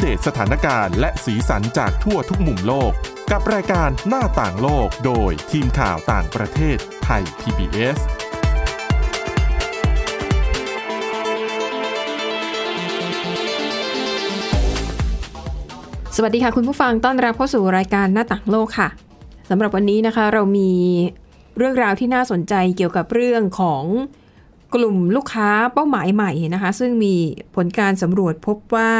เดตสถานการณ์และสีสันจากทั่วทุกมุมโลก กับรายการหน้าต่างโลกโดยทีมข่าวต่างประเทศไทย PBS สวัสดีค่ะคุณผู้ฟังต้อนรับเข้าสู่รายการหน้าต่างโลกค่ะสำหรับวันนี้นะคะเรามีเรื่องราวที่น่าสนใจเกี่ยวกับเรื่องของกลุ่มลูกค้าเป้าหมายใหม่นะคะ ซึ่งมีผลการสำรวจพบว่า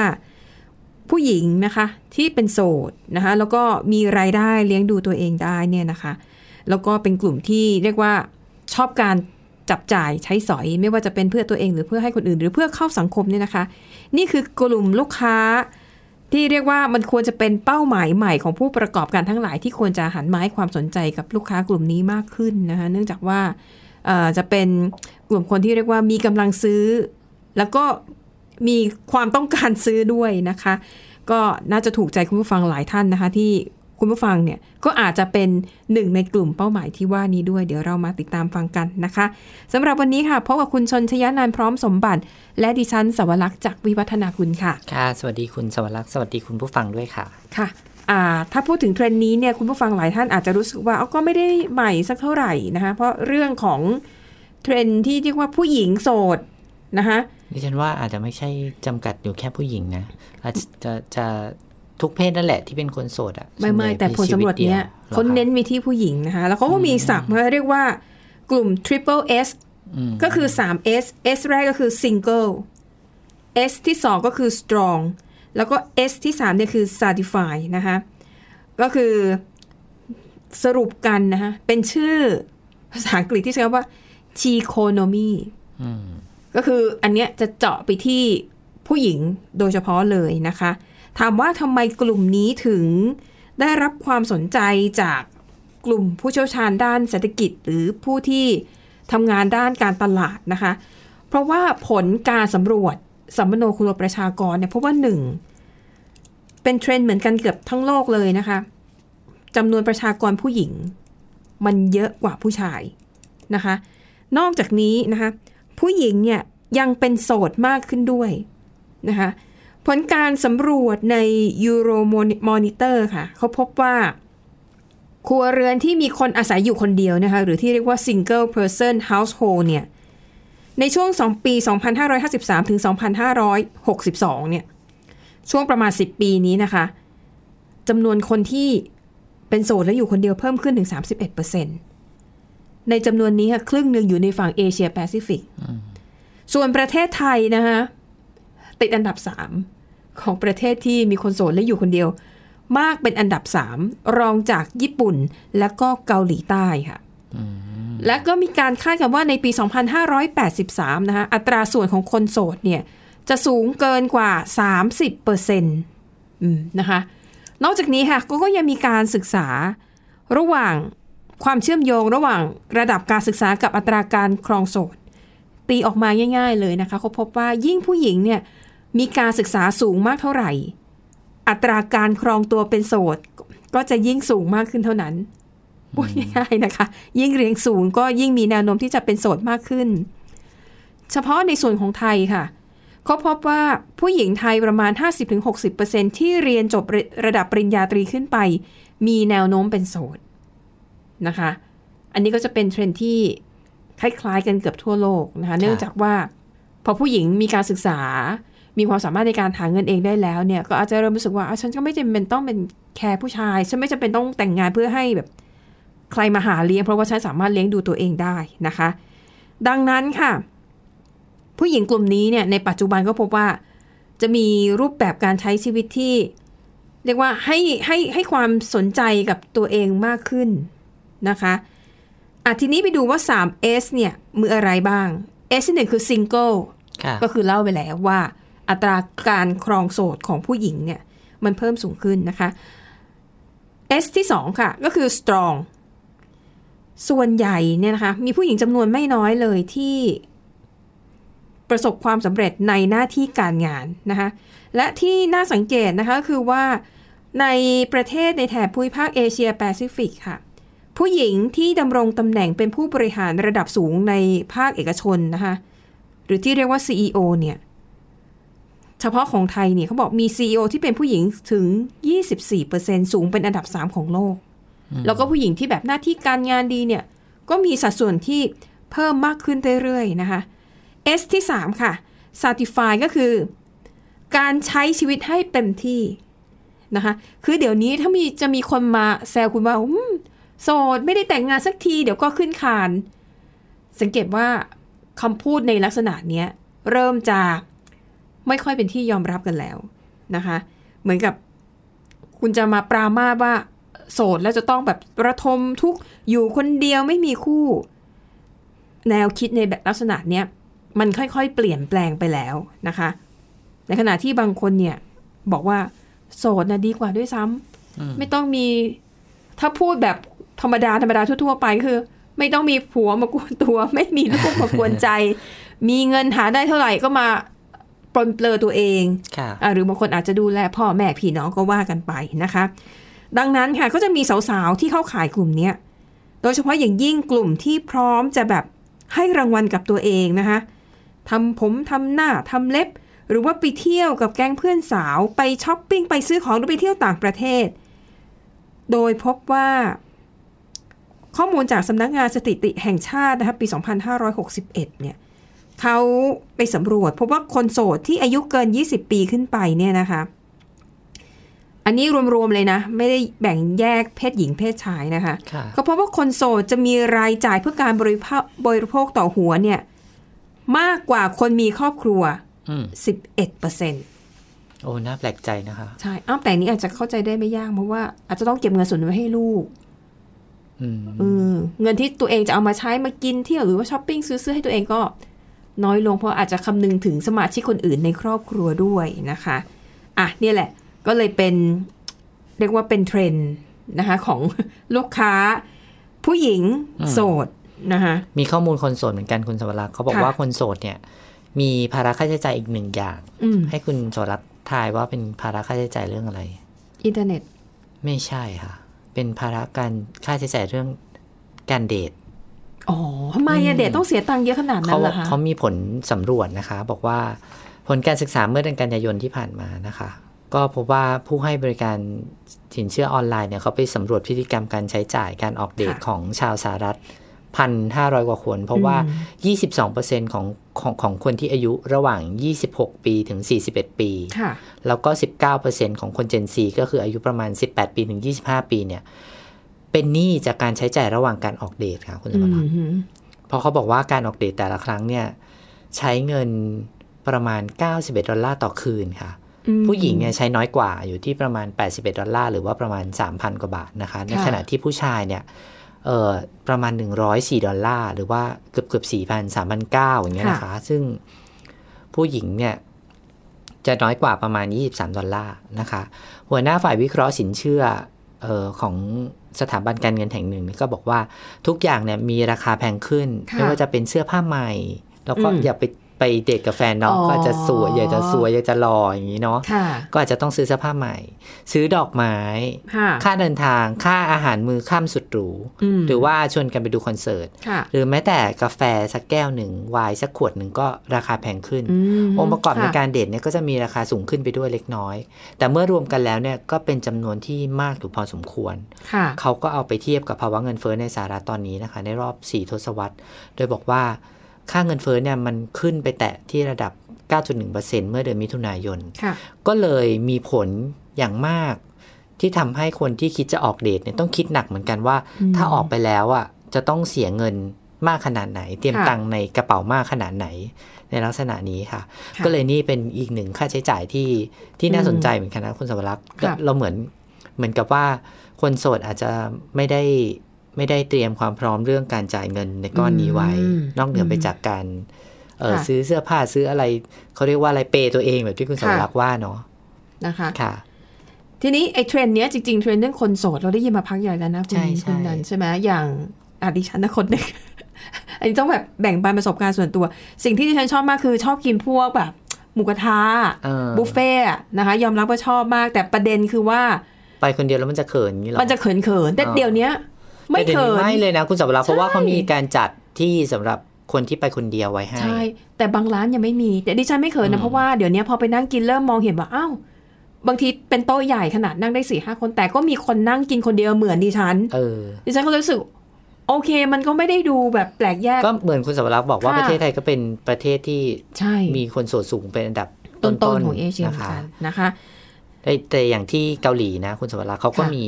ผู้หญิงนะคะที่เป็นโสดนะคะแล้วก็มีรายได้เลี้ยงดูตัวเองได้เนี่ยนะคะ แล้วก็เป็นกลุ่มที่เรียกว่าชอบการจับจ่ายใช้สอยไม่ว่าจะเป็นเพื่อตัวเองหรือเพื่อให้คนอื่น หรือเพื่อเข้าสังคมเนี่ยนะคะ นี่คือกลุ่มลูกค้าที่เรียกว่ามันควรจะเป็นเป้าหมายใหม่ของผู้ประกอบการทั้งหลายที่ควรจะหันมาให้ความสนใจกับลูกค้ากลุ่มนี้มากขึ้นนะคะเนื่องจากว่าจะเป็นกลุ่มคนที่เรียกว่ามีกำลังซื้อ แล้วก็มีความต้องการซื้อด้วยนะคะ ก็น่าจะถูกใจคุณผู้ฟังหลายท่านนะคะ ที่คุณผู้ฟังเนี่ยก็อาจจะเป็นหนึ่งในกลุ่มเป้าหมายที่ว่านี้ด้วย เดี๋ยวเรามาติดตามฟังกันนะคะสำหรับวันนี้ค่ะพบกับคุณชนชยานานท์พร้อมสมบัติ และดิฉันสวรักษ์จากวิวัฒนาคุณค่ะ ค่ะ สวัสดีคุณสวรักษ์สวัสดีคุณผู้ฟังด้วยค่ะค่ะอ่าถ้าพูดถึงเทรนด์นี้เนี่ยคุณผู้ฟังหลายท่านอาจจะรู้สึกว่าเอาก็ไม่ได้ใหม่สักเท่าไหร่นะคะเพราะเรื่องของเทรนด์ที่เรียกว่าผู้หญิงโสดนะคะ ดิฉันว่าอาจจะไม่ใช่จำกัดอยู่แค่ผู้หญิงนะอาจจะจะทุกเพศนั่นแหละที่เป็นคนโสดอะไม่ไม่ส่วนใหญ่แต่ผลสำรวจเนี้ยชีตดียวเขาเน้นหรอไปที่ผู้หญิงนะคะ แล้วเขาก็มีศัพท์มาเรียกว่ากลุ่ม triple S มก็คือ 3 S S แรกก็คือ single S ที่ 2 ก็คือ strong แล้วก็ S ที่ 3เนี่ยคือ certify นะคะ ก็คือสรุปกันนะคะ เป็นชื่อภาษาอังกฤษที่ใช้คำว่า Chiconomy อืม ก็คืออันเนี้ยจะเจาะไปที่ผู้หญิงโดยเฉพาะเลยนะคะ ถามว่าทำไมกลุ่มนี้ถึงได้รับความสนใจจากกลุ่มผู้เชี่ยวชาญด้านเศรษฐกิจ หรือผู้ที่ทำงานด้านการตลาดนะคะ เพราะว่าผลการสำรวจสัมมโนครัวประชากรเนี่ยพบว่าหนึ่งเป็นเทรนด์เหมือนกันเกือบทั้งโลกเลยนะคะจำนวนประชากรผู้หญิง มันเยอะกว่าผู้ชายนะคะ นอกจากนี้นะคะ ผู้หญิงเนี่ยยังเป็นโสดมากขึ้นด้วยนะคะผลการสำรวจใน Euro Monitor ค่ะเขาพบว่า ครัวเรือนที่มีคนอาศัยอยู่คนเดียวนะคะหรือที่เรียกว่า single person household เนี่ยในช่วง 2 ปี 2553 ถึง 2562 เนี่ย ช่วงประมาณ 10 ปีนี้นะคะจำนวนคนที่เป็นโสดและอยู่คนเดียวเพิ่มขึ้นถึง 31% ในจำนวนนี้ค่ะครึ่งหนึ่งอยู่ในฝั่งเอเชียแปซิฟิก ส่วนประเทศไทยนะคะติดอันดับ3ของประเทศที่มีคนโสดและอยู่คนเดียว มากเป็นอันดับ3รองจากญี่ปุ่นและก็เกาหลีใต้ค่ะและก็มีการคาดกันว่าในปี 2583 นะคะอัตราส่วนของคนโสดเนี่ยจะสูงเกินกว่า 30เปอร์เซ็นต์นะคะ นอกจากนี้ค่ะก็ก็ยังมีการศึกษาระหว่าง ความเชื่อมโยงระหว่างระดับการศึกษากับอัตราการครองโสดตีออกมาง่าย ๆ เลยนะคะเขาพบว่ายิ่งผู้หญิงเนี่ยมีการศึกษาสูงมากเท่าไหร่ อัตราการครองตัวเป็นโสด ก็จะยิ่งสูงมากขึ้นเท่านั้นพูดง่ายๆนะคะ ยิ่งเรียนสูงก็ยิ่งมีแนวโน้มที่จะเป็นโสดมากขึ้น เฉพาะในส่วนของไทยค่ะเขาพบว่าผู้หญิงไทยประมาณ 50-60%ที่เรียนจบระดับปริญญาตรีขึ้นไป มีแนวโน้มเป็นโสด นะคะ อันนี้ก็จะเป็นเทรนด์ที่คล้ายๆกันเกือบทั่วโลกนะคะ เนื่องจากว่า พอผู้หญิงมีการศึกษา มีความสามารถในการหาเงินเองได้แล้วเนี่ย ก็อาจจะเริ่มรู้สึกว่าอะฉันก็ไม่จำเป็นต้องเป็นแคร์ผู้ชาย ฉันไม่จำเป็นต้องแต่งงานเพื่อให้แบบใครมาหาเลี้ยง เพราะว่าฉันสามารถเลี้ยงดูตัวเองได้นะคะ ดังนั้นค่ะ ผู้หญิงกลุ่มนี้เนี่ยในปัจจุบันก็พบว่า จะมีรูปแบบการใช้ชีวิตที่ เรียกว่าให้ให้ให้ความสนใจกับตัวเองมากขึ้น นะคะอะทีนี้ไปดูว่า 3S เนี่ยมืออะไรบ้าง S ที่หนึ่งคือ single ค่ะก็คือเล่าไปแล้วว่า อัตราการครองโสดของผู้หญิงเนี่ยมันเพิ่มสูงขึ้นนะคะ S ที่สองค่ะก็คือ strong ส่วนใหญ่เนี่ยนะคะมีผู้หญิงจำนวนไม่น้อยเลยที่ประสบความสำเร็จในหน้าที่การงานนะคะและที่น่าสังเกตนะคะก็คือว่าในประเทศในแถบภูมิภาคเอเชียแปซิฟิกค่ะ ผู้หญิงที่ดำรงตำแหน่งเป็นผู้บริหารระดับสูงในภาคเอกชนนะคะหรือที่เรียกว่า CEO เนี่ยเฉพาะของไทยเนี่ยเขาบอกมี CEO ที่เป็นผู้หญิงถึง 24%สูงเป็นอันดับ 3 ของโลก แล้วก็ผู้หญิงที่แบบหน้าที่การงานดีเนี่ยก็มีสัดส่วนที่เพิ่มมากขึ้นเรื่อยๆนะคะ S ที่ 3 ค่ะ Certify ก็คือ การใช้ชีวิตให้เต็มที่นะคะ คือเดี๋ยวนี้ถ้ามีจะมีคนมาแซวคุณว่าอืม โสดไม่ได้แต่งงานสักทีเดี๋ยวก็ขึ้นคาน สังเกตว่าคำพูดในลักษณะเนี้ยเริ่มจะไม่ค่อยเป็นที่ยอมรับกันแล้วนะคะ เหมือนกับคุณจะมาปรามาสว่าโสดแล้วจะต้องแบบระทมทุกข์อยู่คนเดียวไม่มีคู่ แนวคิดในแบบลักษณะเนี้ยมันค่อยๆ เปลี่ยนแปลงไปแล้วนะคะ ในขณะที่บางคนเนี่ยบอกว่าโสดนะดีกว่าด้วยซ้ำไม่ต้องมีถ้าพูดแบบ ธรรมดาธรรมดาทั่วๆไปคือ ไม่ต้องมีผัวมากวนตัว ไม่มีลูกมากวนใจ มีเงินหาได้เท่าไหร่ก็มาปลนเปลือตัวเองค่ะอะหรือบางคนอาจจะดูแลพ่อแม่พี่น้องก็ว่ากันไปนะคะ ดังนั้นค่ะก็จะมีสาวๆที่เข้าขายกลุ่มเนี้ยโดยเฉพาะอย่างยิ่งกลุ่มที่พร้อมจะแบบให้รางวัลกับตัวเองนะคะทำผมทำหน้าทำเล็บ หรือว่าไปเที่ยวกับแก๊งเพื่อนสาวไปช้อปปิ้งไปซื้อของหรือไปเที่ยวต่างประเทศ โดยพบว่า ข้อมูลจากสำนักงานสถิติแห่งชาตินะคะปี 2561 เนี่ยเขาไปสำรวจพบว่าคนโสดที่อายุเกิน 20 ปีขึ้นไปเนี่ยนะคะ อันนี้รวมๆเลยนะ ไม่ได้แบ่งแยกเพศหญิงเพศชายนะคะค่ะก็เพราะว่าคนโสดจะมีรายจ่ายเพื่อการบริโภคบริโภคต่อหัวเนี่ย มากกว่าคนมีครอบครัวอืม11เปอร์เซ็นโอ้ น่าแปลกใจนะคะ ใช่ อ้าวแต่อันนี้อาจจะเข้าใจได้ไม่ยากเพราะว่าอาจจะต้องเก็บเงินส่วนหนึงไว้ให้ลูกอืม เออเงินที่ตัวเองจะเอามาใช้มากินเที่ยวหรือว่าช้อปปิ้งซื้อเสื้อให้ตัวเองก็น้อยลงเพราะอาจจะคำนึงถึงสมาชิกคนอื่นในครอบครัวด้วยนะคะ อะเนี่ยแหละ ก็เลยเป็นเรียกว่าเป็นเทรนด์นะคะของลูกค้าผู้หญิงโสดนะคะมีข้อมูลคนโสดเหมือนกันคุณสวรักษ์เขาบอกค่ะว่าคนโสดเนี่ย มีภาระค่าใช้จ่ายอีกหนึ่งอย่างอืมให้คุณสวรักษ์ทายว่าเป็นภาระค่าใช้จ่ายเรื่องอะไร อินเทอร์เน็ต ไม่ใช่ค่ะ เป็นภาระการค่าใช้จ่ายเรื่องการเดทอ๋อทำไมอะเด็กต้องเสียตังค์เยอะขนาดนั้เขานเหรอคะเขามีผลสำรวจนะคะ บอกว่าผลการศึกษาเมื่อเดือนกันยายนที่ผ่านมานะคะ ก็พบว่าผู้ให้บริการสินเชื่อออนไลน์เนี่ยเขาไปสำรวจพฤติกรรมการใช้จ่ายการออกเดทค่ะของชาวสหรัฐ พันห้าร้อยกว่าคน เพราะว่า 22%ของของของคนที่อายุระหว่าง 26 ปีถึง 41 ปีค่ะแล้วก็ 19%ของคน Gen Z ก็คืออายุประมาณ 18 ปีถึง 25 ปีเนี่ย เป็นหนี้จากการใช้จ่ายระหว่างการออกเดทค่ะคุณสอืมรักษ์มเพราะเขาบอกว่าการออกเดทแต่ละครั้งเนี่ย ใช้เงินประมาณ 91 ดอลลาร์ต่อคืนค่ะอืมผู้หญิงเนี่ยใช้น้อยกว่าอยู่ที่ประมาณ 81 ดอลลาร์หรือว่าประมาณ 3,000 กว่าบาทนะคะ ในขณะที่ผู้ชายเนี่ยเอ่อ ประมาณ 104 ดอลลาร์ หรือว่าเกือบเกือบ4,000 3,900อย่างเงี้ยนะคะ ซึ่งผู้หญิงเนี่ยจะน้อยกว่าประมาณ 23 ดอลลาร์นะคะ หัวหน้าฝ่ายวิเคราะห์สินเชื่อเออของสถาบันการเงินแห่งหนึ่งเนี่ยก็บอกว่าทุกอย่างเนี่ยมีราคาแพงขึ้นค่ะไม่ว่าจะเป็นเสื้อผ้าใหม่ แล้วก็อืมอย่าไป ไปเดทกับแฟนเนาะอ๋อก็อาจจะสวยอยากจะสวยอยากจะหล่ออย่างนี้เนาะค่ะก็อาจจะต้องซื้อเสื้อผ้าใหม่ ซื้อดอกไม้ ค่ะค่าเดินทางค่าอาหารมือข้ามสุดหรูมหรือว่าชวนกันไปดูคอนเสิร์ตค่ะหรือแม้แต่กาแฟสักแก้วหนึ่งไวน์สักขวดหนึ่งก็ราคาแพงขึ้นอืมองค์ประกอบในค่ะการเดทเนี่ยก็จะมีราคาสูงขึ้นไปด้วยเล็กน้อย แต่เมื่อรวมกันแล้วเนี่ยก็เป็นจำนวนที่มากอยู่พอสมควรค่ะเขาก็เอาไปเทียบกับภาวะเงินเฟ้อในสหรัฐตอนนี้นะคะ ในรอบ 4 ทศวรรษ โดยบอกว่า ค่าเงินเฟ้อเนี่ยมันขึ้นไปแตะที่ระดับ 9.1%เมื่อเดือนมิถุนายนค่ะก็เลยมีผลอย่างมาก ที่ทำให้คนที่คิดจะออกเดทเนี่ยต้องคิดหนักเหมือนกันว่าอืมถ้าออกไปแล้วอะจะต้องเสียเงินมากขนาดไหน เตรียมค่ะตังค์ในกระเป๋ามากขนาดไหน ในลักษณะนี้ค่ะค่ะ ก็เลยนี่เป็นอีกหนึ่งค่าใช้จ่ายที่ที่น่าอืมสนใจเหมือนกันนะคุณสวรักษ์ค่ะเราเหมือนเหมือนกับว่าคนโสดอาจจะไม่ได้ ไม่ได้เตรียมความพร้อมเรื่องการจ่ายเงินในก้อนนี้ไว้อืมนอกเหนือไปอืมจากการเออค่ะซื้อเสื้อผ้าซื้ออะไรเขาเรียกว่าอะไรเปย์ตัวเองแบบที่คุณสวค่ะรักษ์ว่าเนาะนะคะค่ะ ทีนี้ไอ้เทรนด์เนี้ยจริงๆเทรนด์เรื่องคนโสดเราได้ยินมาพักใหญ่แล้วนะคุณใช่ใช่คุณนันใช่ไหมอย่างอาดิฉันนะคนหนึ่งอันนี้ต้องแบบแบ่งปันประสบการณ์ส่วนตัว สิ่งที่ดิฉันชอบมากคือชอบกินพวกแบบหมูกระทะเออบุฟเฟ่ต์อะนะคะ ยอมรับว่าชอบมาก แต่ประเด็นคือว่า ไปคนเดียวแล้วมันจะเขินอย่างนี้หรอมันจะเขินเขินๆแต่อ๋อเดี๋ยวเนี้ย ไม่แต่ดี๋ยวเขินไม่เลยนะคุณสวรักษ์เพราะว่าเขามีการจัดที่สำหรับคนที่ไปคนเดียวไว้ให้ ใช่ แต่บางร้านยังไม่มี แต่ดิฉันไม่เคยอืนะมเพราะว่าเดี๋ยวนี้พอไปนั่งกินเริ่มมองเห็นว่าอ้าวบางทีเป็นโต๊ะใหญ่ขนาดนั่งได้สี่ห้าคน แต่ก็มีคนนั่งกินคนเดียวเหมือนดิฉันเออดิฉันก็รู้สึกโอเค มันก็ไม่ได้ดูแบบแปลกแยก ก็เหมือนคุณสวรักษ์บอกว่าค่ะประเทศไทยก็เป็นประเทศที่ใช่มีคนโสดสูงเป็นอันดับต้นต้นๆๆของเอเชียเหนะมือนคะกันนะคะแต่แต่อย่างที่เกาหลีนะ คุณสวรักษ์เขาก็ค่ะมี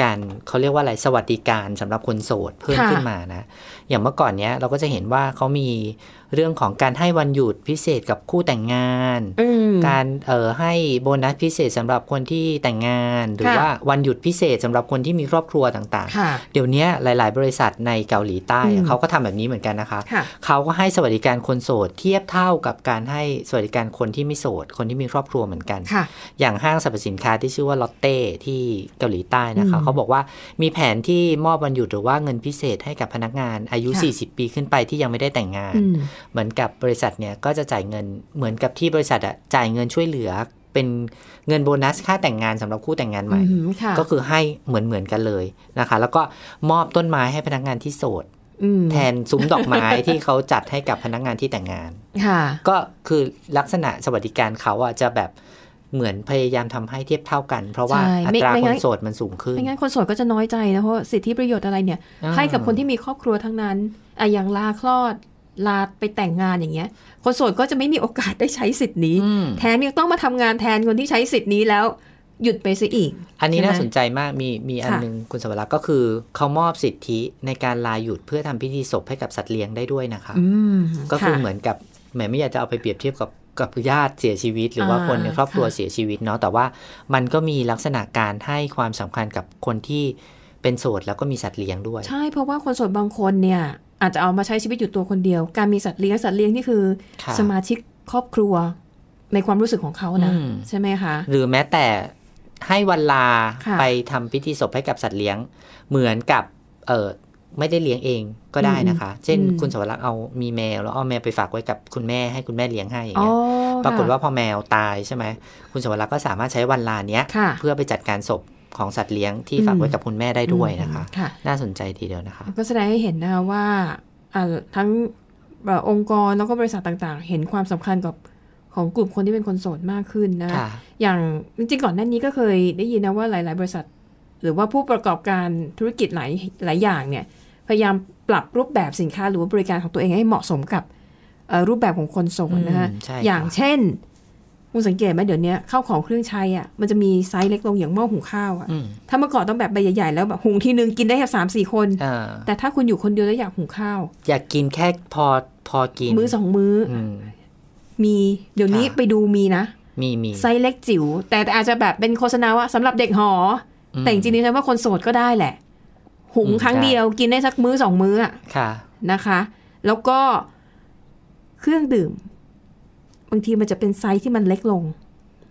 การเขาเรียกว่าอะไรสวัสดิการสำหรับคนโสดเพิ่มค่ะขึ้นมานะ อย่างเมื่อก่อนเนี้ยเราก็จะเห็นว่าเขามี เรื่องของการให้วันหยุดพิเศษกับคู่แต่งงานอืมการเอ่อให้โบนัสพิเศษสำหรับคนที่แต่งงาน หรือค่ะว่าวันหยุดพิเศษสำหรับคนที่มีครอบครัวต่างค่ะๆเดี๋ยวนี้หลาย ๆ บริษัทในเกาหลีใต้อือะมเขาก็ทำแบบนี้เหมือนกันนะคะค่ะเขาก็ให้สวัสดิการคนโสดเทียบเท่ากับการให้สวัสดิการคนที่ไม่โสด คนที่มีครอบครัวเหมือนกันค่ะอย่างห้างสรรพสินค้าที่ชื่อว่าลอตเต้ที่เกาหลีใต้นะคะอืมเขาบอกว่ามีแผนที่มอบวันหยุดหรือว่าเงินพิเศษให้กับพนักงานอายุค่ะ40 ปีขึ้นไปที่ยังไม่ได้แต่งงานอืมเหมือนกับบริษัทเนี่ยก็จะจ่ายเงินเหมือนกับที่บริษัทอะจ่ายเงินช่วยเหลือเป็นเงินโบนัสค่าแต่งงานสำหรับคู่แต่งงานใหม่อืมค่ะก็คือให้เหมือนเหมือนกันเลยนะคะ แล้วก็มอบต้นไม้ให้พนักงานที่โสดอืมแทนซุ้มดอกไม้ที่เขาจัดให้กับพนักงานที่แต่งงานค่ะก็คือลักษณะสวัสดิการเขาอะจะแบบเหมือนพยายามทำให้เทียบเท่ากัน เพราะว่าใช่อัไม่ตราไม่คงั้นนโสดมันสูงขึ้นไม่งั้นคนโสดก็จะน้อยใจนะเพราะสิทธิประโยชน์อะไรเนี่ยอ่าให้กับคนที่มีครอบครัวทั้งนั้นอะอย่างลาคลอด ลาไปแต่งงานอย่างเงี้ย คนโสดก็จะไม่มีโอกาสได้ใช้สิทธิ์นี้อืมแถมยังต้องมาทำงานแทนคนที่ใช้สิทธิ์นี้แล้วหยุดไปซะอีก อันนี้ใช่ไหมน่าสนใจมาก มีมีอันค่ะหนึงคุณสวรักษ์ก็คือเขามอบสิทธิในการลาหยุดเพื่อทำพิธีศพให้กับสัตว์เลี้ยงได้ด้วยนะคะอืมก็คือค่ะเหมือนกับแหมไม่อยากจะเอาไปเปรียบเทียบกับกับญาติเสียชีวิต หรือว่าอ่าคนในครอบครัวค่ะเสียชีวิตเนาะแต่ว่ามันก็มีลักษณะการให้ความสำคัญกับคนที่ เป็นโสดแล้วก็มีสัตว์เลี้ยงด้วย ใช่เพราะว่าคนโสดบางคนเนี่ยอาจจะเอามาใช้ชีวิตอยู่ตัวคนเดียว การมีสัตว์เลี้ยงสัตว์เลี้ยงนี่คือค่ะสมาชิกครอบครัวในความรู้สึกของเขานะอืมใช่ไหมคะหรือแม้แต่ให้วันลาค่ะไปทำพิธีศพให้กับสัตว์เลี้ยง เหมือนกับเออไม่ได้เลี้ยงเองก็ได้นะคะ เช่นอืมคุณสวรักษ์เอามีแมว แล้วเอาแมวไปฝากไว้กับคุณแม่ให้คุณแม่เลี้ยงให้อย่างอ๋อเงี้ยปรากฏค่ะว่าพอแมวตายใช่ไหมคุณสวรักษ์ก็สามารถใช้วันลาเนี้ยค่ะเพื่อไปจัดการศพ ของสัตว์เลี้ยงที่ฝากไว้กับคุณแม่ได้ด้วยนะคะค่ะน่าสนใจทีเดียวนะคะ ก็แสดงให้เห็นนะคะว่าอ่าทั้งเอ่อองค์กรแล้วก็บริษัทต่างๆ เห็นความสำคัญกับของกลุ่มคนที่เป็นคนโสดมากขึ้นนะค่ะอย่างจริงๆก่อนหน้านี้ก็เคยได้ยินนะว่าหลาย ๆ บริษัท หรือว่าผู้ประกอบการธุรกิจหลายหลายอย่างเนี่ยพยายามปรับรูปแบบสินค้าหรือว่าบริการของตัวเองให้เหมาะสมกับเอ่อรูปแบบของคนโสดนะคะอืมใช่อย่างค่ะเช่น คุณสังเกตไหมเดี๋ยวนี้ข้าวของเครื่องใช้อะมันจะมีไซส์เล็กลงอย่างหม้อหุงข้าวอะอืมถ้าเมื่อก่อนต้องแบบใบใหญ่ๆแล้วแบบหุงทีนึงกินได้แค่สามสี่คนอ่าแต่ถ้าคุณอยู่คนเดียวแล้วอยากหุงข้าว อยากกินแค่พอพอกิน มื้อสองมื้อออืมมีเดี๋ยวนี้ค่ะไปดูมีนะ มีมีไซส์เล็กจิ๋วแต่อาจจะแบบเป็นโฆษณาว่าสำหรับเด็กหออืมแต่จริงๆดิฉันว่าคนโสดก็ได้แหละ หุงอืมได้ครั้งเดียวกินได้สักมื้อสองมื้ออะค่ะนะคะ แล้วก็เครื่องดื่ม บางทีมันจะเป็นไซส์ที่มันเล็กลง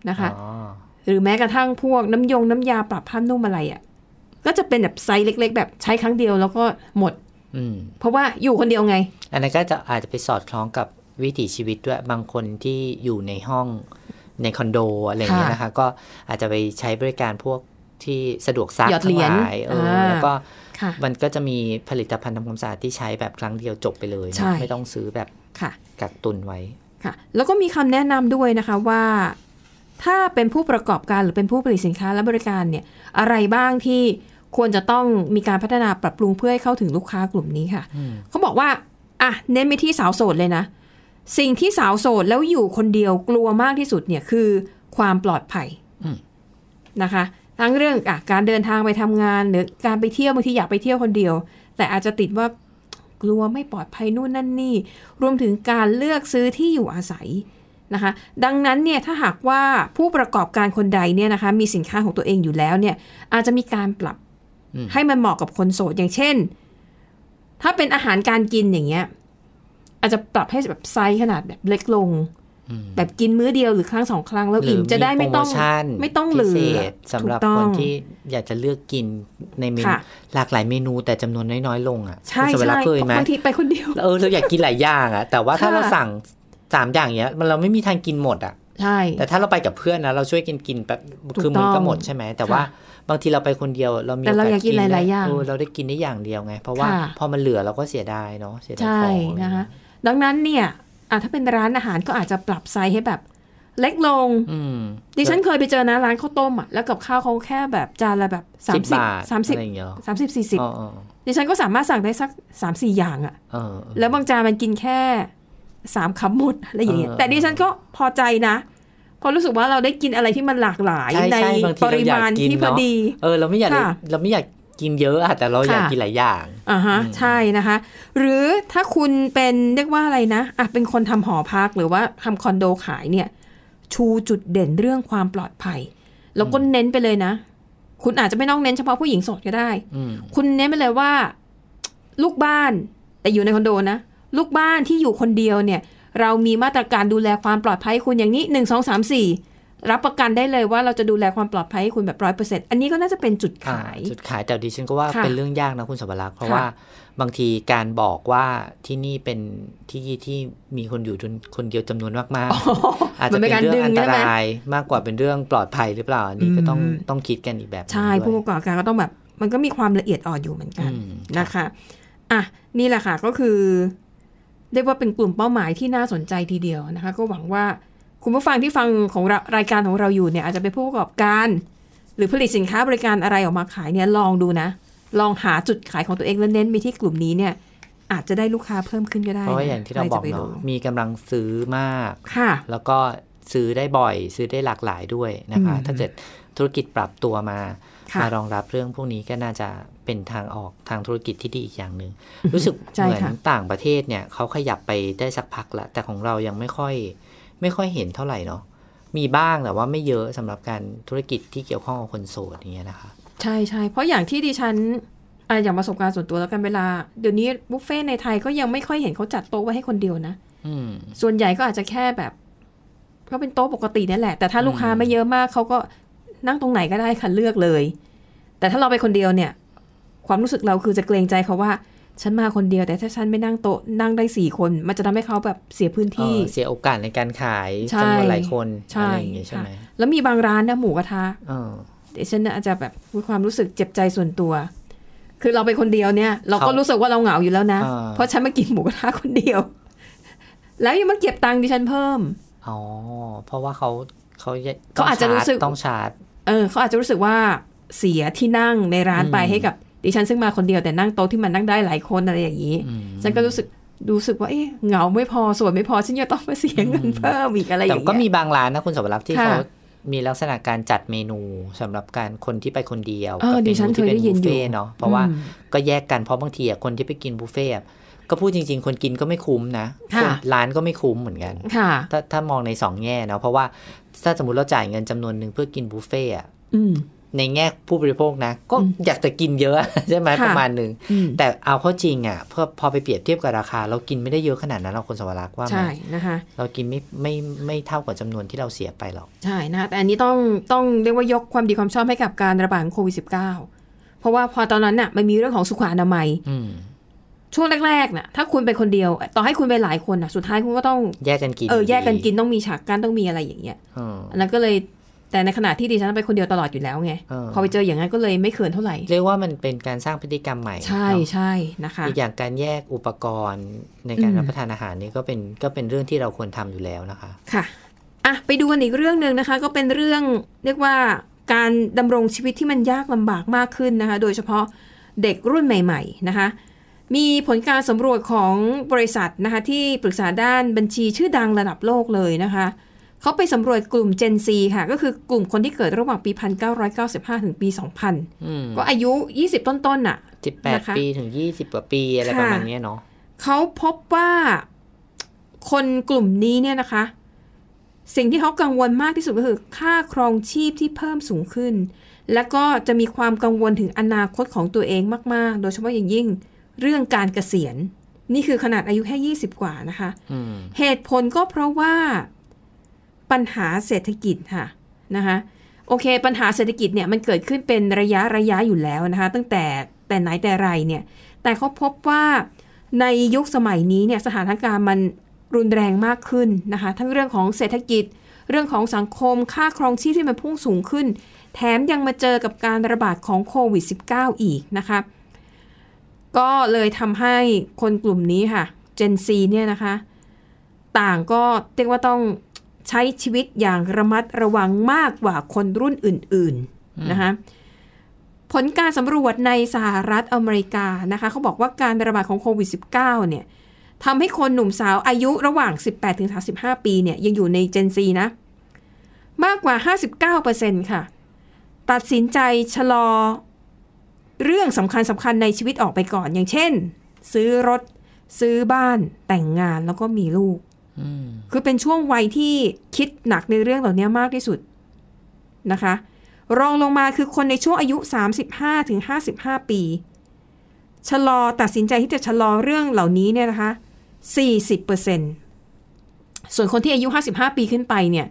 นะคะอ๋อหรือแม้กระทั่งพวกน้ำยงน้ำยาปรับผ้านุ่มอะไรอะค่ะก็จะเป็นแบบไซส์เล็ก ๆ แบบใช้ครั้งเดียวแล้วก็หมดอืมเพราะว่าอยู่คนเดียวไง อันนั้นก็จะอาจจะไปสอดคล้องกับวิถีชีวิตด้วยบางคนที่อยู่ในห้องในคอนโดอะไรอย่างเงี้ยค่ะนะคะ ก็อาจจะไปใช้บริการพวกที่สะดวกซักหยอดเหรียญทั้งลายเอออาแล้วก็ค่ะมันก็จะมีผลิตภัณฑ์ทำความสะอาดที่ใช้แบบครั้งเดียวจบไปเลยนะใช่ไม่ต้องซื้อแบบค่ะกักตุนไว้ ค่ะแล้วก็มีคำแนะนำด้วยนะคะว่าถ้าเป็นผู้ประกอบการหรือเป็นผู้ผลิตสินค้าและบริการเนี่ยอะไรบ้างที่ควรจะต้องมีการพัฒนาปรับปรุงเพื่อให้เข้าถึงลูกค้ากลุ่มนี้ค่ะอืมเขาบอกว่าอะเน้นไปที่สาวโสดเลยนะ สิ่งที่สาวโสดแล้วอยู่คนเดียวกลัวมากที่สุดเนี่ยคือความปลอดภัยอืมนะคะ ทั้งเรื่องอะการเดินทางไปทำงานหรือการไปเที่ยวบางทีอยากไปเที่ยวคนเดียว แต่อาจจะติดว่า กลัวไม่ปลอดภัยนู่นนั่นนี่ รวมถึงการเลือกซื้อที่อยู่อาศัยนะคะดังนั้นเนี่ยถ้าหากว่าผู้ประกอบการคนใดเนี่ยนะคะมีสินค้าของตัวเองอยู่แล้วเนี่ยอาจจะมีการปรับอืมให้มันเหมาะกับคนโสดอย่างเช่น ถ้าเป็นอาหารการกินอย่างเงี้ยอาจจะปรับให้แบบไซส์ขนาดแบบเล็กลงอืม แบบกินมื้อเดียวหรือครั้งสองครั้งแล้วหรือิ่มจะได้ไม่ต้องไม่ต้องเหลือถูกต้องหรือโปรโมชั่นพิเศษสำหรับคนที่อยากจะเลือกกินในเมนูค่ะหลากหลายเมนูแต่จำนวนน้อยๆลงอะใช่คุณสวรักษ์ใช่เคยไหมบางทีไปคนเดียวเออเราอยากกินหลายอย่างอะแต่ว่าถ้าค่ะเราสั่งสามอย่างเนี้ย มันเราไม่มีทางกินหมดอะใช่แต่ถ้าเราไปกับเพื่อนนะเราช่วยกินกินแบบถูกต้องคือมันต้ก็องหมดใช่ไหมแต่ว่าค่ะบางทีเราไปคนเดียวเรามีแต่เราอยากกินหลายๆอย่างได้เออเราได้กินได้อย่างเดียวไง เพราะว่าค่ะพอมันเหลือเราก็เสียดายเนาะเสียดายใช่ของนะคะดังนั้นเนี่ย อะถ้าเป็นร้านอาหารก็อาจจะปรับไซส์ให้แบบ เล็กลงอืมดิฉันเคยไปเจอนะร้านข้าวต้มอะแล้วกับข้าวเขาแค่แบบจานละแบบสามสิบสิบบาทสามสิบอะไรอย่างเงี้ยเหรอสามสิบสี่สิบอ๋ออ๋อดิฉันก็สามารถสั่งได้สักสามสี่อย่างอะเออแล้วบางจานมันกินแค่สามคำหมดอะไรอย่างเงี้ยเออแต่ดิฉันก็พอใจนะเพราะรู้สึกว่าเราได้กินอะไรที่มันหลากหลายใช่ในใช่บางทีปเราริอยากมาณกินที่พอเนาะดี เออเราไม่อยากค่ะเราไม่อยาก กินเยอะอะแต่เราอยากค่ะกินหลายอย่างอ่าฮะใช่นะคะ หรือถ้าคุณเป็นเรียกว่าอะไรนะอะเป็นคนทำหอพักหรือว่าทำคอนโดขายเนี่ย ชูจุดเด่นเรื่องความปลอดภัย แล้วก็เน้นไปเลยนะ คุณอาจจะไม่ต้องเน้นเฉพาะผู้หญิงโสดก็ได้อืมคุณเน้นไปเลยว่า ลูกบ้าน แต่อยู่ในคอนโดนะลูกบ้านที่อยู่คนเดียวเนี่ย เรามีมาตรการดูแลความปลอดภัยให้คุณอย่างนี้หนึ่งสองสามสี่ รับประกันได้เลยว่าเราจะดูแลความปลอดภัยให้คุณแบบร้อยเปอร์เซ็นต์อันนี้ก็น่าจะเป็นจุดอ่าขาย จุดขายแต่ดิฉันก็ว่าค่ะเป็นเรื่องยากนะคุณสวรักษ์เพราะค่ะว่าบางทีการบอกว่าที่นี่เป็นที่ที่มีคนอยู่คนเดียวจำนวนมากๆ อาจจะเป็นเรื่องอันตรายมากกว่าเป็นเรื่องปลอดภัยหรือเปล่าอันนี้ก็ต้องอืมต้องคิดกันอีกแบบหนึ่งใช่ด้วยผู้ประกอบการก็ต้องแบบ มันก็มีความละเอียดอ่อนอยู่เหมือนกันอืมนะคะอะนี่แหละค่ะก็คือเรียกว่าเป็นกลุ่มเป้าหมายที่น่าสนใจทีเดียวนะคะ ก็หวังว่า คุณผู้ฟังที่ฟังของเรารายการของเราอยู่เนี่ยอาจจะเป็นผู้ประกอบการ หรือผลิตสินค้าบริการอะไรออกมาขายเนี่ยลองดูนะ ลองหาจุดขายของตัวเองแล้วเน้นไปที่กลุ่มนี้เนี่ยอาจจะได้ลูกค้าเพิ่มขึ้นก็ได้ เพราะว่านะอย่างที่เราบอกใคจะไปเนาะรู้มีกำลังซื้อมากค่ะ แล้วก็ซื้อได้บ่อย ซื้อได้หลากหลายด้วยนะคะอืมถ้าเกิดธุรกิจปรับตัวมาค่ะมารองรับเรื่องพวกนี้ก็น่าจะเป็นทางออกทางธุรกิจที่ดีอีกอย่างหนึ่งรู้สึกใช่เหมือนค่ะต่างประเทศเนี่ยเขาขยับไปได้สักพักละแต่ของเรายังไม่ค่อย ไม่ค่อยเห็นเท่าไหร่เนาะมีบ้างแต่ว่าไม่เยอะสำหรับการธุรกิจที่เกี่ยวข้องกับคนโสดอย่างเงี้ยนะคะ ใช่ใช่เพราะอย่างที่ดิฉันอะอย่างประสบการณ์ส่วนตัวแล้วกันเวลา เดี๋ยวนี้บุฟเฟ่ต์ในไทยก็ยังไม่ค่อยเห็นเขาจัดโต๊ะไว้ให้คนเดียวนะอืมส่วนใหญ่ก็อาจจะแค่แบบ ก็เป็นโต๊ะปกตินั่นแหละ แต่ถ้าลูกค้าไม่เยอะมากเขาก็นั่งตรงไหนก็ได้ค่ะเลือกเลย แต่ถ้าเราไปคนเดียวเนี่ย ความรู้สึกเราคือจะเกรงใจเขาว่า ฉันมาคนเดียวแต่ถ้าฉันไม่นั่งโต๊ะนั่งได้สี่คน มันจะทำให้เขาแบบเสียพื้นเอที่อเสียโอกาสในการขายใช่จำนวนหลายคนใช่อะไรอย่างเงี้ยใช่ไหมค่ะแล้วมีบางร้านนะหมูกระทะเออเดี๋ยวฉันอาจจะแบบมีความรู้สึกเจ็บใจส่วนตัว คือเราไปคนเดียวเนี่ย เราก็เขารู้สึกว่าเราเหงาอยู่แล้วนะอ่าเพราะฉันมากินหมูกระทะคนเดียว แล้วยังมาเก็บตังค์ดิฉันเพิ่มอ๋อเพราะว่าเขาเขาเขาอาจจะรู้สึกต้องชาร์จเออเขาอาจจะรู้สึกว่าเสียที่นั่งในร้านไปอืมให้กับ ดิฉันซึ่งมาคนเดียวแต่นั่งโต๊ะที่มันนั่งได้หลายคนอะไรอย่างนี้อืมฉันก็รู้สึกรู้สึกว่าเอ๊ะเหงาไม่พอส่วนไม่พอฉันยังต้องมาเสียเงินเพิ่มอีกอะไรอแต่ย่างเงี้ยก็มีบางร้านนะคุณสวรักษ์ที่ค่ะเขามีลักษณะการจัดเมนูสำหรับการคนที่ไปคนเดียวเออกับดิฉันมที่เคยได้ยินอยู่บุฟเฟ่ต์เนาะเพราะว่าอืมก็แยกกันเพราะบางทีอะคนที่ไปกินบุฟเฟ่ต์อะก็พูดจริง ๆ คนกินก็ไม่คุ้มนะค่ะคนร้านก็ไม่คุ้มเหมือนกันค่ะถ้าถ้ามองในสองแง่เนาะเพราะว่าถ้าสมมติเราจ่ายเงินจำนวนหนึ่งเพื่อกินบุฟเฟ่ต์อะอืม ในแง่ผู้บริโภคนะ ก็อืมอยากจะกินเยอะใช่ไหมค่ะประมาณหนึ่งอืมแต่เอาเข้าจริงอะพอพอไปเปรียบเทียบกับราคา เรากินไม่ได้เยอะขนาดนั้นเราคนสวรักษ์ว่าไหมใช่นะคะเรากินไม่ไม่ไม่เท่ากับจำนวนที่เราเสียไปหรอก ใช่นะคะแต่อันนี้ต้องต้องเรียกว่ายกความดีความชอบให้กับการระบาดของโควิด -19 เพราะว่าพอตอนนั้นน่ะมันมีเรื่องของสุขอนามัยอืมช่วงแรกๆน่ะถ้าคุณเป็นคนเดียว ต่อให้คุณไปหลายคนน่ะ สุดท้ายคุณก็ต้องแยกกันกินเออแยกกันดีกินต้องมีฉากกั้นต้องมีอะไรอย่างเงี้ยเอออันนั้นก็เลย แต่ในขณะที่ดิฉันไปคนเดียวตลอดอยู่แล้วไงเออพอไปเจออย่างนั้นก็เลยไม่เขินเท่าไหร่ เรียกว่ามันเป็นการสร้างพฤติกรรมใหม่ ใช่เนอะใช่นะคะอีกอย่างการแยกอุปกรณ์ในการอืมรับประทานอาหารนี่ก็เป็นก็เป็นเรื่องที่เราควรทำอยู่แล้วนะคะ ค่ะอะไปดูกันอีกเรื่องหนึ่งนะคะ ก็เป็นเรื่องเรียกว่าการดำรงชีวิตที่มันยากลำบากมากขึ้นนะคะ โดยเฉพาะเด็กรุ่นใหม่ ๆ นะคะ มีผลการสำรวจของบริษัทนะคะที่ปรึกษาด้านบัญชีชื่อดังระดับโลกเลยนะคะ เขาไปสำรวจกลุ่ม Gen Z ค่ะ ก็คือกลุ่มคนที่เกิดระหว่างปี 1995 ถึงปี 2000อืมก็อายุ 20 ต้นๆน่ะสิบแปดนะคะ ปีถึงยี่สิบกว่าปีอะไรค่ะประมาณเนี้ยเนาะ เขาพบว่าคนกลุ่มนี้เนี่ยนะคะ สิ่งที่เขากังวลมากที่สุดก็คือ ค่าครองชีพที่เพิ่มสูงขึ้น แล้วก็จะมีความกังวลถึงอนาคตของตัวเองมาก ๆ โดยเฉพาะอย่างยิ่งเรื่องการเกษียณ นี่คือขนาดอายุแค่ 20 กว่านะคะอืมเหตุผลก็เพราะว่า ปัญหาเศรษฐกิจค่ะนะคะโอเค ปัญหาเศรษฐกิจเนี่ยมันเกิดขึ้นเป็นระยะระยะอยู่แล้วนะคะ ตั้งแต่แต่ไหนแต่ไรเนี่ยแต่เขาพบว่าในยุคสมัยนี้เนี่ยสถานการณ์มันรุนแรงมากขึ้นนะคะ ทั้งเรื่องของเศรษฐกิจ เรื่องของสังคมค่าครองชีพที่มันพุ่งสูงขึ้น แถมยังมาเจอกับการระบาดของโควิด -19 อีกนะคะก็เลยทำให้คนกลุ่มนี้ค่ะ Gen Z เนี่ยนะคะ ต่างก็เรียกว่าต้อง ใช้ชีวิตอย่างระมัดระวังมากกว่าคนรุ่นอื่นๆนะคะผลการสำรวจในสหรัฐอเมริกานะคะเขาบอกว่าการระบาดของโควิด -19 เนี่ยทำให้คนหนุ่มสาวอายุระหว่าง 18-35 ปีเนี่ยยังอยู่ใน Gen Z นะ มากกว่า 59%ค่ะ ตัดสินใจชะลอเรื่องสำคัญสำคัญในชีวิตออกไปก่อน อย่างเช่น ซื้อรถ ซื้อบ้านแต่งงานแล้วก็มีลูกอืม คือเป็นช่วงวัยที่คิดหนักในเรื่องเหล่านี้มากที่สุดนะคะ รองลงมาคือคนในช่วงอายุ 35ถึง55ปี ชะลอตัดสินใจที่จะชะลอเรื่องเหล่านี้เนี่ยนะคะ 40%ส่วนคนที่อายุ 55 ปีขึ้นไปเนี่ย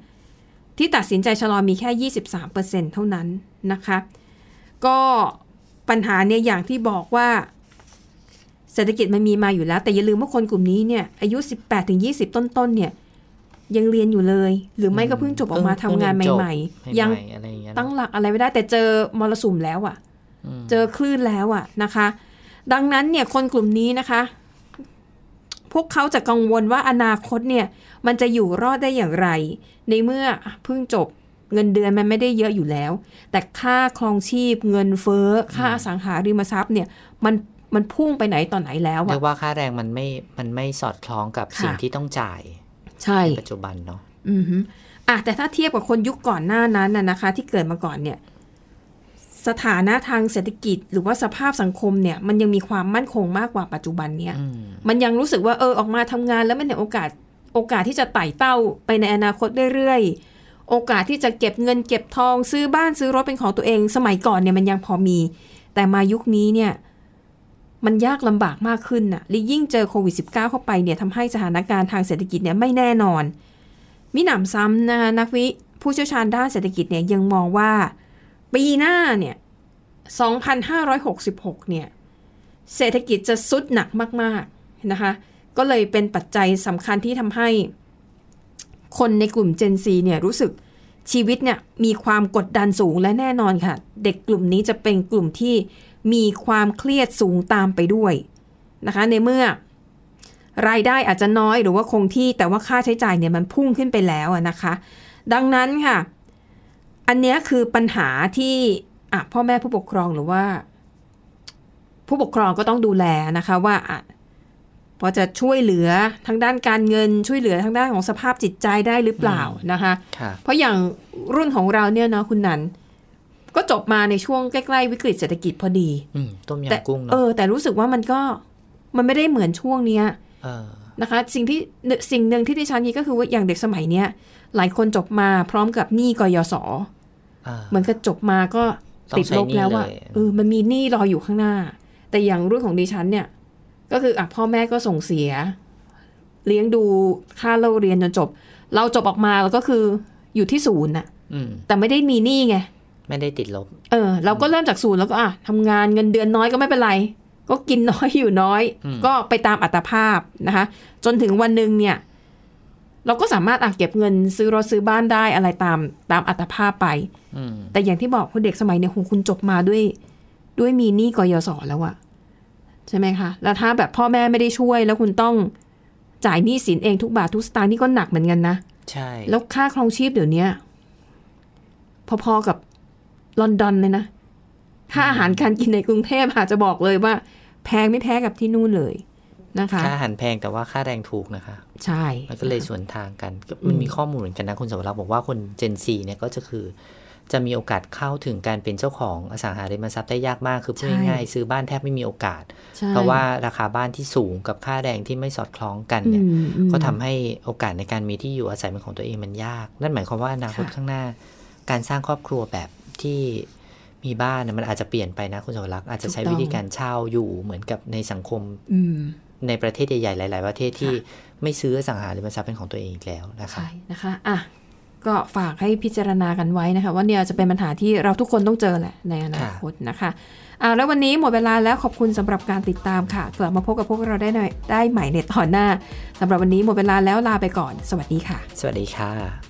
ที่ตัดสินใจชะลอมีแค่ 23%เท่านั้นนะคะ ก็ปัญหาเนี่ยอย่างที่บอกว่า เศรษฐกิจมันมีมาอยู่แล้ว แต่อย่าลืมว่าคนกลุ่มนี้เนี่ยอายุ 18ถึง20ต้นๆเนี่ยยังเรียนอยู่เลย หรือไม่ก็เพิ่งจบออกมาทำงานใหม่ๆ ยังอะไรอย่างเงี้ยตั้งหลักอะไรไม่ได้ แต่เจอมรสุมแล้วอะ่ะ เจอคลื่นแล้วอะ่ะนะคะ ดังนั้นเนี่ยคนกลุ่มนี้นะคะ พวกเขาจะกังวลว่าอนาคตเนี่ย มันจะอยู่รอดได้อย่างไร ในเมื่อเพิ่งจบเงินเดือนมันไม่ได้เยอะอยู่แล้ว แต่ค่าครองชีพเงินเฟ้อ ค่าอสังหาริมทรัพย์เนี่ย มัน มันพุ่งไปไหนต่อไหนแล้วเรีอะยกว่าค่าแรงมันไม่มันไม่สอดคล้องกับค่ะสิ่งที่ต้องจ่าย ใช่ปัจจุบันเนาะอือฮึอะแต่ถ้าเทียบกับคนยุคก่อนหน้านั้นน่ะนะคะ ที่เกิดมาก่อนเนี่ย สถานะทางเศรษฐกิจ หรือว่าสภาพสังคมเนี่ย มันยังมีความมั่นคงมากกว่าปัจจุบันเนี่ยอืมมันยังรู้สึกว่าเออออกมาทำงานแล้วมันเห็นโอกาสโอกาสที่จะไต่เต้าไปในอนาคตเรื่อยๆ โอกาสที่จะเก็บเงินเก็บทองซื้อบ้านซื้อรถเป็นของตัวเอง สมัยก่อนเนี่ยมันยังพอมี แต่มายุคนี้เนี่ย มันยากลำบากมากขึ้นน่ะและยิ่งเจอโควิด -19 เข้าไปเนี่ยทำให้สถานการณ์ทางเศรษฐกิจเนี่ยไม่แน่นอน มิหนำซ้ำนะคะนักวิผู้เชี่ยวชาญด้านเศรษฐกิจเนี่ยยังมองว่า ปีหน้าเนี่ย 2,566 เนี่ย เศรษฐกิจจะสุดหนักมากๆนะคะ ก็เลยเป็นปัจจัยสำคัญที่ทำให้ คนในกลุ่ม Gen Z เนี่ยรู้สึกชีวิตเนี่ยมีความกดดันสูงและแน่นอนค่ะ เด็กกลุ่มนี้จะเป็นกลุ่มที่ มีความเครียดสูงตามไปด้วยนะคะ ในเมื่อ รายได้อาจจะน้อยหรือว่าคงที่แต่ว่าค่าใช้จ่ายเนี่ยมันพุ่งขึ้นไปแล้วอะนะคะ ดังนั้นค่ะ อันเนี้ยคือปัญหาที่อะพ่อแม่ผู้ปกครองหรือว่า ผู้ปกครองก็ต้องดูแลนะคะว่าอะพอจะช่วยเหลือทางด้านการเงินช่วยเหลือทางด้านของสภาพจิตใจได้หรือเปล่านะคะค่ะเพราะอย่างรุ่นของเราเนี่ยเนาะคุณนัน ก็จบมาในช่วงใกล้ๆวิกฤตเศรษฐกิจพอดีอืมต้มแต่ยำกุ้งเอเนาะอแต่รู้สึกว่ามันก็มันไม่ได้เหมือนช่วงเนี้ยเออนะคะ สิ่งที่สิ่งหนึ่งที่ดิฉันคิดก็คือว่าอย่างเด็กสมัยเนี้ยหลายคนจบมาพร้อมกับหนี้กยศอ่าเหมือนกับจบมาก็ต้องติดลบแล้วอะใช้หนี้เลยเออมันมีหนี้รออยู่ข้างหน้า แต่อย่างรุ่นของดิฉันเนี่ย ก็คืออะพ่อแม่ก็ส่งเสีย เลี้ยงดูค่าเราเรียนจนจบ เราจบออกมาแล้วก็คืออยู่ที่ศูนย์น่ะอืมแต่ไม่ได้มีหนี้ไง ไม่ได้ติดลบ เออ เราก็เริ่มจากศูนย์แล้วก็อะทำงานเงินเดือนน้อยก็ไม่เป็นไร ก็กินน้อยอยู่น้อยอืมก็ไปตามอัตภาพนะคะ จนถึงวันหนึ่งเนี่ย เราก็สามารถอะเก็บเงินซื้อรถซื้อบ้านได้อะไรตามตามอัตภาพไปอืมแต่อย่างที่บอกคุณเด็กสมัยเนี่ยคงคุณจบมาด้วย ด้วยมีหนี้กยศแล้วอะใช่ไหมคะ แล้วถ้าแบบพ่อแม่ไม่ได้ช่วย แล้วคุณต้องจ่ายหนี้สินเองทุกบาททุกสตางค์นี่ก็หนักเหมือนกันนะ ใช่ แล้วค่าครองชีพเดี๋ยวนี้พอๆกับ ลอนดอนเลยนะค่าอาหารการกินในกรุงเทพอาจจะบอกเลยว่า แพงไม่แพ้กับที่นู่นเลยนะคะ ค่าอาหารแพงแต่ว่าค่าแรงถูกนะคะ ใช่ มันก็เลยสวนทางกันก็มันมีข้อมูลเหมือนกันนะคุณสวรักษ์บอกว่าคน Gen Z เนี่ยก็จะคือ จะมีโอกาสเข้าถึงการเป็นเจ้าของอสังหาริมทรัพย์ได้ยากมาก คือพูดง่ายๆซื้อบ้านแทบไม่มีโอกาสใช่เพราะว่าราคาบ้านที่สูงกับค่าแรงที่ไม่สอดคล้องกันเนี่ยอืมอืมก็ทำให้โอกาสในการมีที่อยู่อาศัยเป็นของตัวเองมันยาก นั่นหมายความว่าอนาคตค่ะข้างหน้า การสร้างครอบครัวแบบที่มีบ้านเนี่ยมันอาจจะเปลี่ยนไปนะคุณสวรักษ์อาจจะใช้วิธีการเช่าอยู่เหมือนกับในสังคมอืมในประเทศใหญ่ๆหลาย ๆ ประเทศที่ไม่ซื้ออสังหาริมทรัพย์เป็นของตัวเองอีกแล้วนะคะใช่นะคะอะก็ฝากให้พิจารณากันไว้นะคะ ว่าเนี่ยจะเป็นปัญหาที่เราทุกคนต้องเจอแหละในอนาคตนะคะอ่าแล้ววันนี้หมดเวลาแล้วขอบคุณสำหรับการติดตามค่ะ กลับมาพบกับพวกเราได้ในได้ใหม่ในตอนหน้าสำหรับวันนี้หมดเวลาแล้วลาไปก่อน สวัสดีค่ะ สวัสดีค่ะ